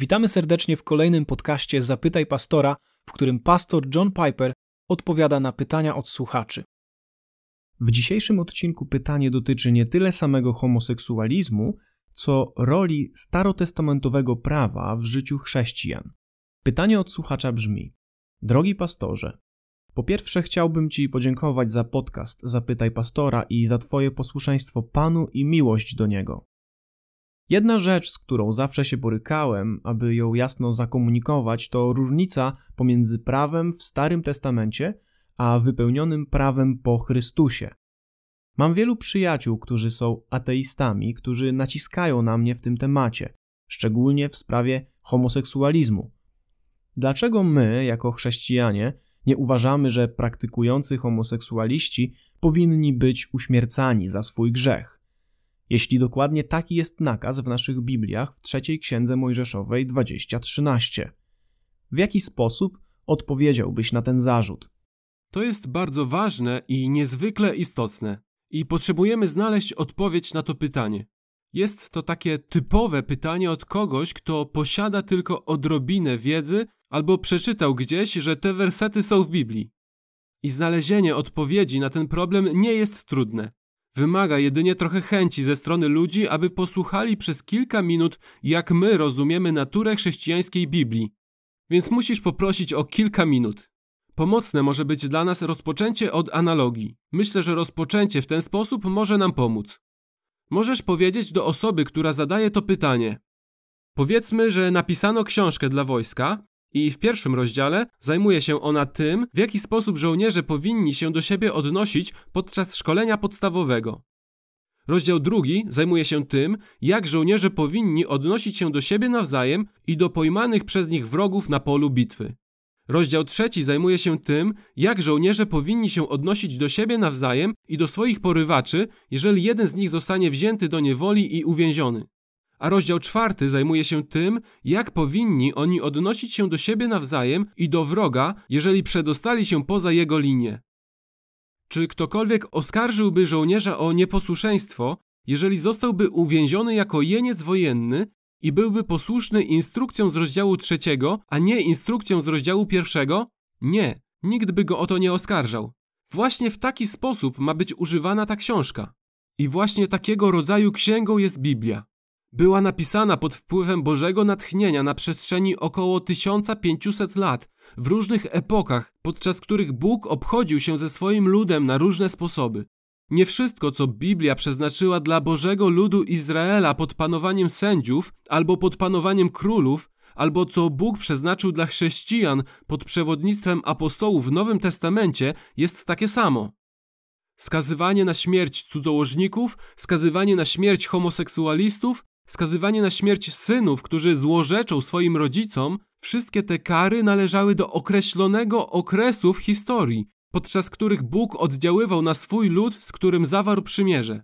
Witamy serdecznie w kolejnym podcaście Zapytaj Pastora, w którym pastor John Piper odpowiada na pytania od słuchaczy. W dzisiejszym odcinku pytanie dotyczy nie tyle samego homoseksualizmu, co roli starotestamentowego prawa w życiu chrześcijan. Pytanie od słuchacza brzmi: Drogi pastorze, po pierwsze chciałbym Ci podziękować za podcast Zapytaj Pastora i za Twoje posłuszeństwo Panu i miłość do Niego. Jedna rzecz, z którą zawsze się borykałem, aby ją jasno zakomunikować, to różnica pomiędzy prawem w Starym Testamencie a wypełnionym prawem po Chrystusie. Mam wielu przyjaciół, którzy są ateistami, którzy naciskają na mnie w tym temacie, szczególnie w sprawie homoseksualizmu. Dlaczego my, jako chrześcijanie, nie uważamy, że praktykujący homoseksualiści powinni być uśmiercani za swój grzech? Jeśli dokładnie taki jest nakaz w naszych Bibliach w trzeciej księdze Mojżeszowej 2013. W jaki sposób odpowiedziałbyś na ten zarzut? To jest bardzo ważne i niezwykle istotne, i potrzebujemy znaleźć odpowiedź na to pytanie. Jest to takie typowe pytanie od kogoś, kto posiada tylko odrobinę wiedzy albo przeczytał gdzieś, że te wersety są w Biblii. I znalezienie odpowiedzi na ten problem nie jest trudne. Wymaga jedynie trochę chęci ze strony ludzi, aby posłuchali przez kilka minut, jak my rozumiemy naturę chrześcijańskiej Biblii. Więc musisz poprosić o kilka minut. Pomocne może być dla nas rozpoczęcie od analogii. Myślę, że rozpoczęcie w ten sposób może nam pomóc. Możesz powiedzieć do osoby, która zadaje to pytanie. Powiedzmy, że napisano książkę dla wojska, i w pierwszym rozdziale zajmuje się ona tym, w jaki sposób żołnierze powinni się do siebie odnosić podczas szkolenia podstawowego. Rozdział drugi zajmuje się tym, jak żołnierze powinni odnosić się do siebie nawzajem i do pojmanych przez nich wrogów na polu bitwy. Rozdział trzeci zajmuje się tym, jak żołnierze powinni się odnosić do siebie nawzajem i do swoich porywaczy, jeżeli jeden z nich zostanie wzięty do niewoli i uwięziony a rozdział czwarty zajmuje się tym, jak powinni oni odnosić się do siebie nawzajem i do wroga, jeżeli przedostali się poza jego linię. Czy ktokolwiek oskarżyłby żołnierza o nieposłuszeństwo, jeżeli zostałby uwięziony jako jeniec wojenny i byłby posłuszny instrukcjom z rozdziału trzeciego, a nie instrukcjom z rozdziału pierwszego? Nie, nikt by go o to nie oskarżał. Właśnie w taki sposób ma być używana ta książka. I właśnie takiego rodzaju księgą jest Biblia była napisana pod wpływem Bożego natchnienia na przestrzeni około 1500 lat, w różnych epokach, podczas których Bóg obchodził się ze swoim ludem na różne sposoby. Nie wszystko, co Biblia przeznaczyła dla Bożego ludu Izraela pod panowaniem sędziów albo pod panowaniem królów, albo co Bóg przeznaczył dla chrześcijan pod przewodnictwem apostołów w Nowym Testamencie, jest takie samo. Skazywanie na śmierć cudzołożników, skazywanie na śmierć homoseksualistów, skazywanie na śmierć synów, którzy złorzeczą swoim rodzicom, wszystkie te kary należały do określonego okresu w historii, podczas których Bóg oddziaływał na swój lud, z którym zawarł przymierze.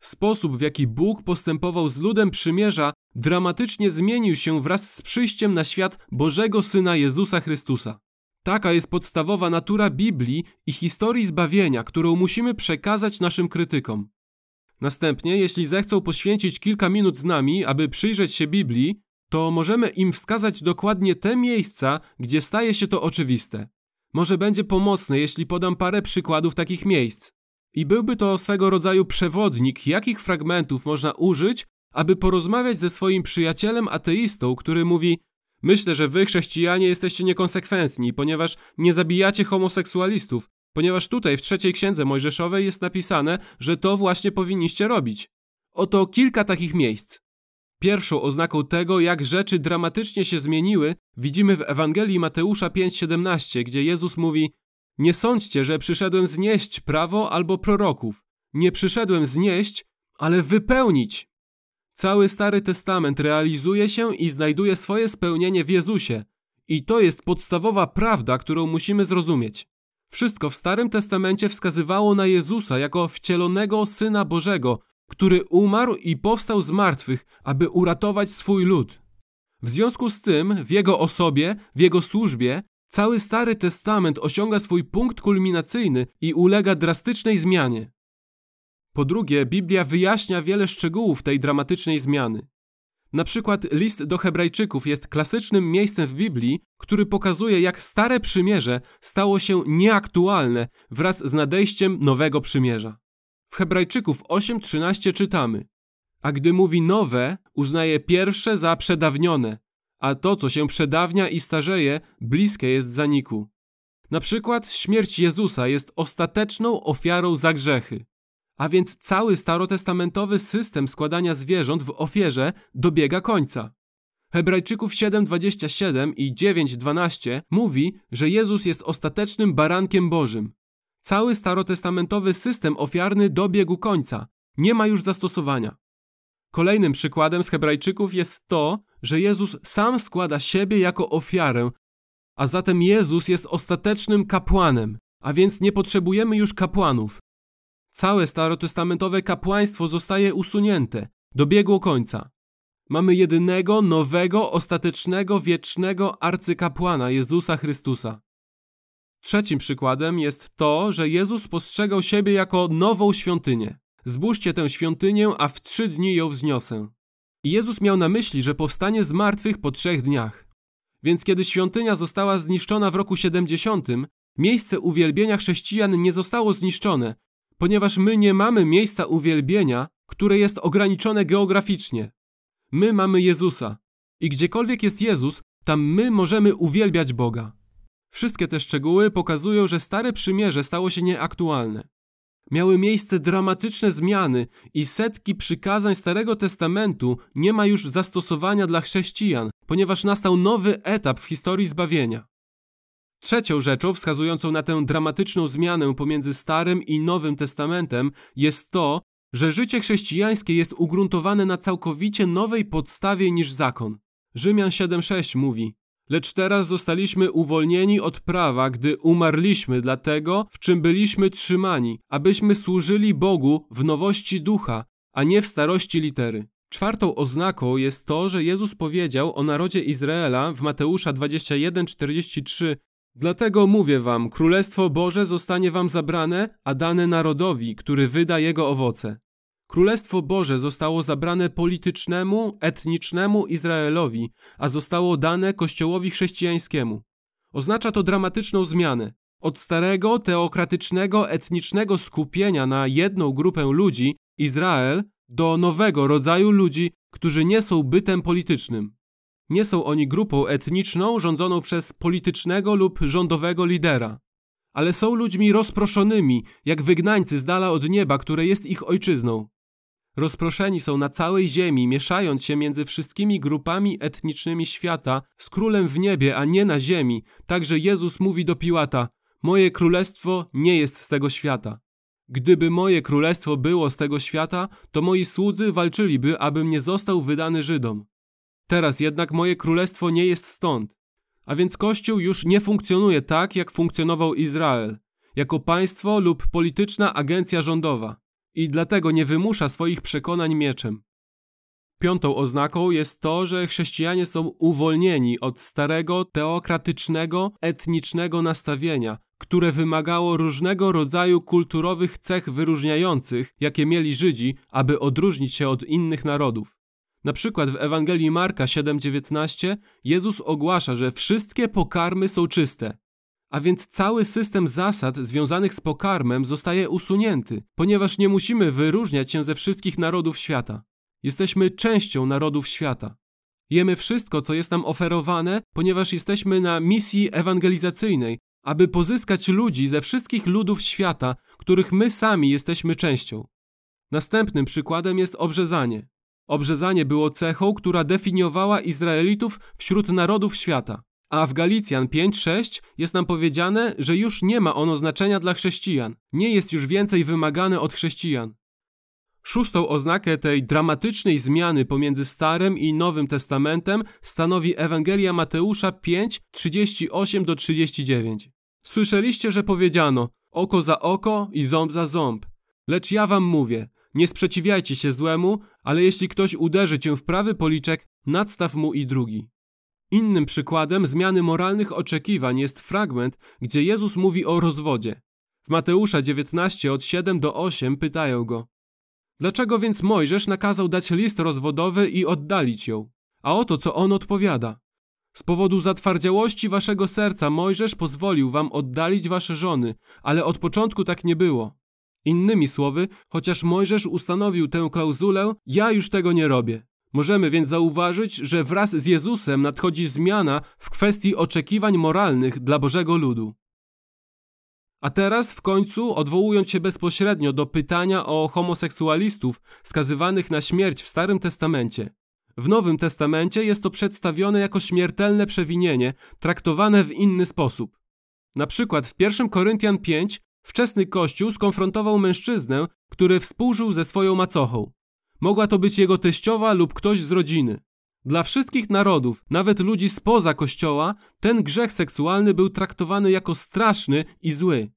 Sposób, w jaki Bóg postępował z ludem przymierza, dramatycznie zmienił się wraz z przyjściem na świat Bożego Syna Jezusa Chrystusa. Taka jest podstawowa natura Biblii i historii zbawienia, którą musimy przekazać naszym krytykom. Następnie, jeśli zechcą poświęcić kilka minut z nami, aby przyjrzeć się Biblii, to możemy im wskazać dokładnie te miejsca, gdzie staje się to oczywiste. Może będzie pomocne, jeśli podam parę przykładów takich miejsc. I byłby to swego rodzaju przewodnik, jakich fragmentów można użyć, aby porozmawiać ze swoim przyjacielem ateistą, który mówi: Myślę, że wy, chrześcijanie, jesteście niekonsekwentni, ponieważ nie zabijacie homoseksualistów, ponieważ tutaj w trzeciej księdze Mojżeszowej jest napisane, że to właśnie powinniście robić. Oto kilka takich miejsc. Pierwszą oznaką tego, jak rzeczy dramatycznie się zmieniły, widzimy w Ewangelii Mateusza 5:17, gdzie Jezus mówi: Nie sądźcie, że przyszedłem znieść prawo albo proroków. Nie przyszedłem znieść, ale wypełnić. Cały Stary Testament realizuje się i znajduje swoje spełnienie w Jezusie. I to jest podstawowa prawda, którą musimy zrozumieć. Wszystko w Starym Testamencie wskazywało na Jezusa jako wcielonego Syna Bożego, który umarł i powstał z martwych, aby uratować swój lud. W związku z tym, w Jego osobie, w Jego służbie, cały Stary Testament osiąga swój punkt kulminacyjny i ulega drastycznej zmianie. Po drugie, Biblia wyjaśnia wiele szczegółów tej dramatycznej zmiany. Na przykład list do Hebrajczyków jest klasycznym miejscem w Biblii, który pokazuje, jak stare przymierze stało się nieaktualne wraz z nadejściem nowego przymierza. W Hebrajczyków 8:13 czytamy: A gdy mówi nowe, uznaje pierwsze za przedawnione, a to, co się przedawnia i starzeje, bliskie jest zaniku. Na przykład śmierć Jezusa jest ostateczną ofiarą za grzechy. A więc cały starotestamentowy system składania zwierząt w ofierze dobiega końca. Hebrajczyków 7:27 i 9:12 mówi, że Jezus jest ostatecznym barankiem Bożym. Cały starotestamentowy system ofiarny dobiegł końca. Nie ma już zastosowania. Kolejnym przykładem z Hebrajczyków jest to, że Jezus sam składa siebie jako ofiarę, a zatem Jezus jest ostatecznym kapłanem, a więc nie potrzebujemy już kapłanów. Całe starotestamentowe kapłaństwo zostaje usunięte, dobiegło końca. Mamy jedynego, nowego, ostatecznego, wiecznego arcykapłana Jezusa Chrystusa. Trzecim przykładem jest to, że Jezus postrzegał siebie jako nową świątynię. Zbóżcie tę świątynię, a w trzy dni ją wzniosę. I Jezus miał na myśli, że powstanie z martwych po trzech dniach. Więc kiedy świątynia została zniszczona w roku 70, miejsce uwielbienia chrześcijan nie zostało zniszczone, ponieważ my nie mamy miejsca uwielbienia, które jest ograniczone geograficznie. My mamy Jezusa. I gdziekolwiek jest Jezus, tam my możemy uwielbiać Boga. Wszystkie te szczegóły pokazują, że Stare Przymierze stało się nieaktualne. Miały miejsce dramatyczne zmiany i setki przykazań Starego Testamentu nie ma już zastosowania dla chrześcijan, ponieważ nastał nowy etap w historii zbawienia. Trzecią rzeczą wskazującą na tę dramatyczną zmianę pomiędzy Starym i Nowym Testamentem jest to, że życie chrześcijańskie jest ugruntowane na całkowicie nowej podstawie niż zakon. Rzymian 7:6 mówi: Lecz teraz zostaliśmy uwolnieni od prawa, gdy umarliśmy dla tego, w czym byliśmy trzymani, abyśmy służyli Bogu w nowości ducha, a nie w starości litery. Czwartą oznaką jest to, że Jezus powiedział o narodzie Izraela w Mateusza 21:43 Dlatego mówię wam, Królestwo Boże zostanie wam zabrane, a dane narodowi, który wyda jego owoce. Królestwo Boże zostało zabrane politycznemu, etnicznemu Izraelowi, a zostało dane Kościołowi chrześcijańskiemu. Oznacza to dramatyczną zmianę. Od starego, teokratycznego, etnicznego skupienia na jedną grupę ludzi, Izrael, do nowego rodzaju ludzi, którzy nie są bytem politycznym. Nie są oni grupą etniczną rządzoną przez politycznego lub rządowego lidera, ale są ludźmi rozproszonymi, jak wygnańcy z dala od nieba, które jest ich ojczyzną. Rozproszeni są na całej ziemi, mieszając się między wszystkimi grupami etnicznymi świata, z królem w niebie, a nie na ziemi. Także Jezus mówi do Piłata: Moje królestwo nie jest z tego świata. Gdyby moje królestwo było z tego świata, to moi słudzy walczyliby, abym nie został wydany Żydom. Teraz jednak moje królestwo nie jest stąd. A więc Kościół już nie funkcjonuje tak, jak funkcjonował Izrael, jako państwo lub polityczna agencja rządowa i dlatego nie wymusza swoich przekonań mieczem. Piątą oznaką jest to, że chrześcijanie są uwolnieni od starego, teokratycznego, etnicznego nastawienia, które wymagało różnego rodzaju kulturowych cech wyróżniających, jakie mieli Żydzi, aby odróżnić się od innych narodów. Na przykład w Ewangelii Marka 7:19 Jezus ogłasza, że wszystkie pokarmy są czyste, a więc cały system zasad związanych z pokarmem zostaje usunięty, ponieważ nie musimy wyróżniać się ze wszystkich narodów świata. Jesteśmy częścią narodów świata. Jemy wszystko, co jest nam oferowane, ponieważ jesteśmy na misji ewangelizacyjnej, aby pozyskać ludzi ze wszystkich ludów świata, których my sami jesteśmy częścią. Następnym przykładem jest obrzezanie. Obrzezanie było cechą, która definiowała Izraelitów wśród narodów świata. A w Galicjan 5:6 jest nam powiedziane, że już nie ma ono znaczenia dla chrześcijan. Nie jest już więcej wymagane od chrześcijan. Szóstą oznakę tej dramatycznej zmiany pomiędzy Starym i Nowym Testamentem stanowi Ewangelia Mateusza 5, 38 do 39. Słyszeliście, że powiedziano: oko za oko i ząb za ząb. Lecz ja wam mówię: nie sprzeciwiajcie się złemu, ale jeśli ktoś uderzy cię w prawy policzek, nadstaw mu i drugi. Innym przykładem zmiany moralnych oczekiwań jest fragment, gdzie Jezus mówi o rozwodzie. W Mateusza 19 od 7 do 8 pytają go: Dlaczego więc Mojżesz nakazał dać list rozwodowy i oddalić ją? A oto co on odpowiada. Z powodu zatwardziałości waszego serca Mojżesz pozwolił wam oddalić wasze żony, ale od początku tak nie było. Innymi słowy, chociaż Mojżesz ustanowił tę klauzulę, ja już tego nie robię. Możemy więc zauważyć, że wraz z Jezusem nadchodzi zmiana w kwestii oczekiwań moralnych dla Bożego ludu. A teraz w końcu, odwołując się bezpośrednio do pytania o homoseksualistów skazywanych na śmierć w Starym Testamencie. W Nowym Testamencie jest to przedstawione jako śmiertelne przewinienie, traktowane w inny sposób. Na przykład w 1 Koryntian 5 wczesny Kościół skonfrontował mężczyznę, który współżył ze swoją macochą. Mogła to być jego teściowa lub ktoś z rodziny. Dla wszystkich narodów, nawet ludzi spoza kościoła, ten grzech seksualny był traktowany jako straszny i zły.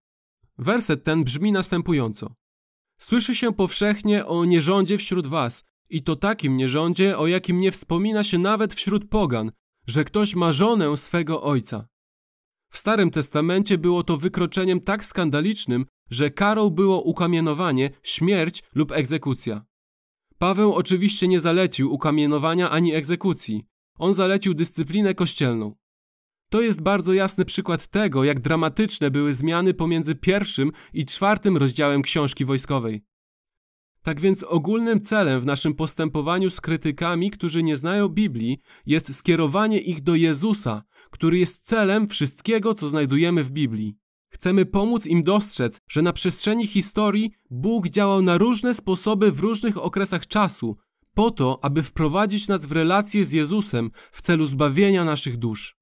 Werset ten brzmi następująco. Słyszy się powszechnie o nierządzie wśród was, i to takim nierządzie, o jakim nie wspomina się nawet wśród pogan, że ktoś ma żonę swego ojca. W Starym Testamencie było to wykroczeniem tak skandalicznym, że karą było ukamienowanie, śmierć lub egzekucja. Paweł oczywiście nie zalecił ukamienowania ani egzekucji. On zalecił dyscyplinę kościelną. To jest bardzo jasny przykład tego, jak dramatyczne były zmiany pomiędzy pierwszym i czwartym rozdziałem książki wojskowej. Tak więc ogólnym celem w naszym postępowaniu z krytykami, którzy nie znają Biblii, jest skierowanie ich do Jezusa, który jest celem wszystkiego, co znajdujemy w Biblii. Chcemy pomóc im dostrzec, że na przestrzeni historii Bóg działał na różne sposoby w różnych okresach czasu, po to, aby wprowadzić nas w relację z Jezusem w celu zbawienia naszych dusz.